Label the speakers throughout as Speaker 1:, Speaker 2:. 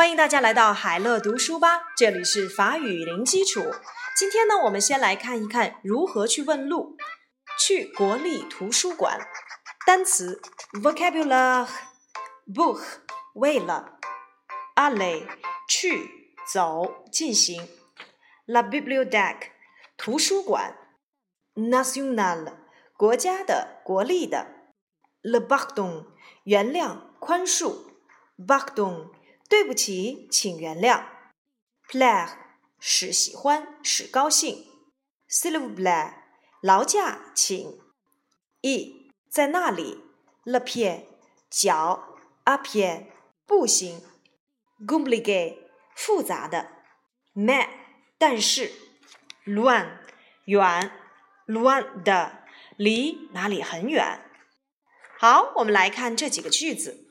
Speaker 1: 欢迎大家来到海乐读书吧，这里是法语零基础。今天呢，我们先来看一看如何去问路。去国立图书馆，单词 vocabulary，book 为了，alle，去走进行，la bibliothèque 图书馆，national 国家的国立的，le pardon 原谅宽恕，pardon。对不起，请原谅。plaire 使喜欢，使高兴。s'il vous plaît 劳驾，请。e 在那里。le pied 脚。a pied 步行。compliqué 复杂的。mais 但是。loin 远。loin 的离哪里很远。好，我们来看这几个句子。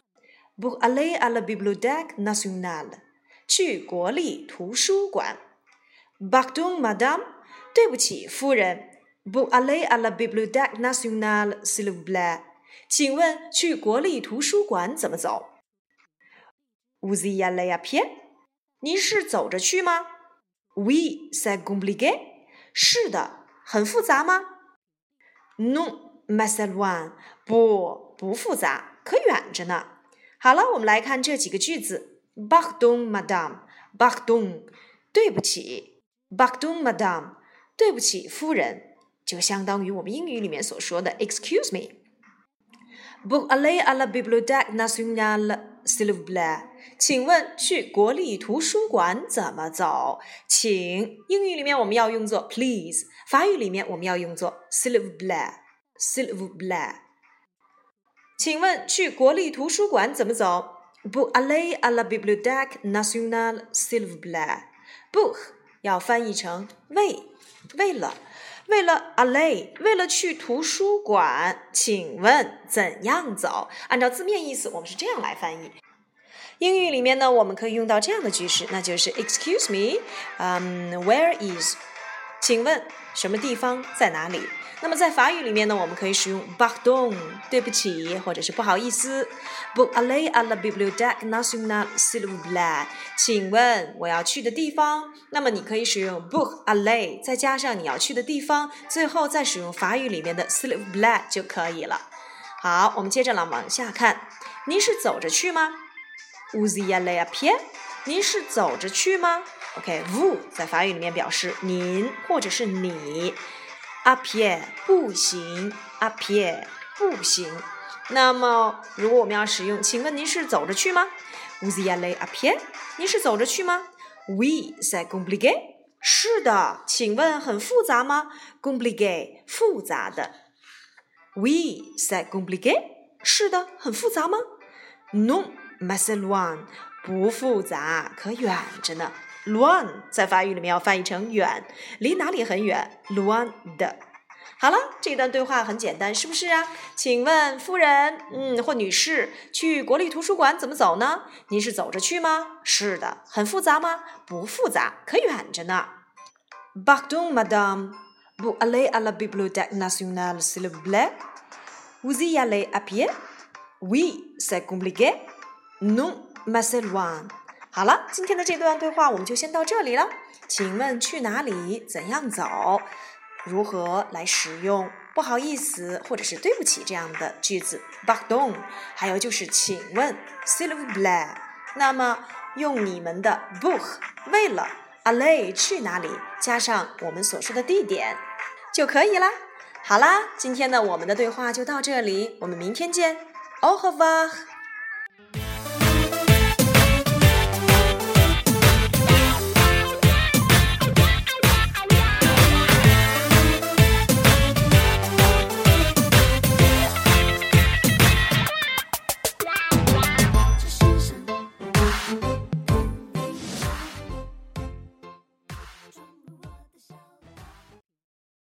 Speaker 1: Pour aller à la bibliothèque nationale，去国立图书馆。Pardon, madame，对不起，夫人。Pour aller à la bibliothèque nationale, s'il vous plaît，请问去国立图书馆怎么走？Vous y allez à pied？您是走着去吗？Oui, c'est compliqué。是的，很复杂吗？Non, mais c'est loin。不，不复杂，可远着呢。好了，我们来看这几个句子。Pardon, madame. Pardon，对不起。Pardon, madame，对不起，夫人，就相当于我们英语里面所说的 Excuse me。Pour aller à la bibliothèque nationale, s'il vous plaît。请问去国立图书馆怎么走？请，英语里面我们要用作 please，法语里面我们要用作 s'il vous plaît, s'il vous plaît。请问去国立图书馆怎么走？Pour aller à la bibliothèque nationale, s'il vous plaît. Pour 要翻译成为，为了，为了 aller，为了去图书馆。请问怎样走？按照字面意思，我们是这样来翻译。英语里面呢，我们可以用到这样的句式，那就是 Excuse me, um, where is？请问什么地方在哪里？那么在法语里面呢，我们可以使用 pardon，对不起，或者是不好意思。Book aller à la bibliothèque nationale, s'il vous plaît。请问我要去的地方？那么你可以使用 pour aller，再加上你要去的地方，最后再使用法语里面的 s'il vous plaît 就可以了。好，我们接着来往下看。您是走着去吗？Vous y allez à pied？您是走着去吗？OK，vous 在法语里面表示您或者是你。a pied 步行，a pied 步行。那么，如果我们要使用，请问您是走着去吗？Vous y allez à pied？您是走着去吗？Oui, c'est compliqué。是的，请问很复杂吗？Compliqué 复杂的。Oui, c'est compliqué。是的，很复杂吗？Non, mais c'est loin。不复杂，可远着呢。Loin 在法语里面要翻译成远，离哪里很远？loin 的。好了，这段对话很简单，是不是啊？请问夫人，嗯，或女士，去国立图书馆怎么走呢？您是走着去吗？是的，很复杂吗？不复杂，可远着呢。Pardon, madame, vous allez à la bibliothèque nationale, s'il vous plaît? Vous y allez à pied? Oui, c'est compliqué. Non, mais c'est loin. 好了，今天的这段对话我们就先到这里了。请问去哪里？怎样走？如何来使用不好意思或者是对不起这样的句子？Pardon，还有就是请问，s'il vous plaît。那么用你们的 book 为了 aller 去哪里，加上我们所说的地点就可以啦。好啦，今天呢我们的对话就到这里，我们明天见。Au revoir。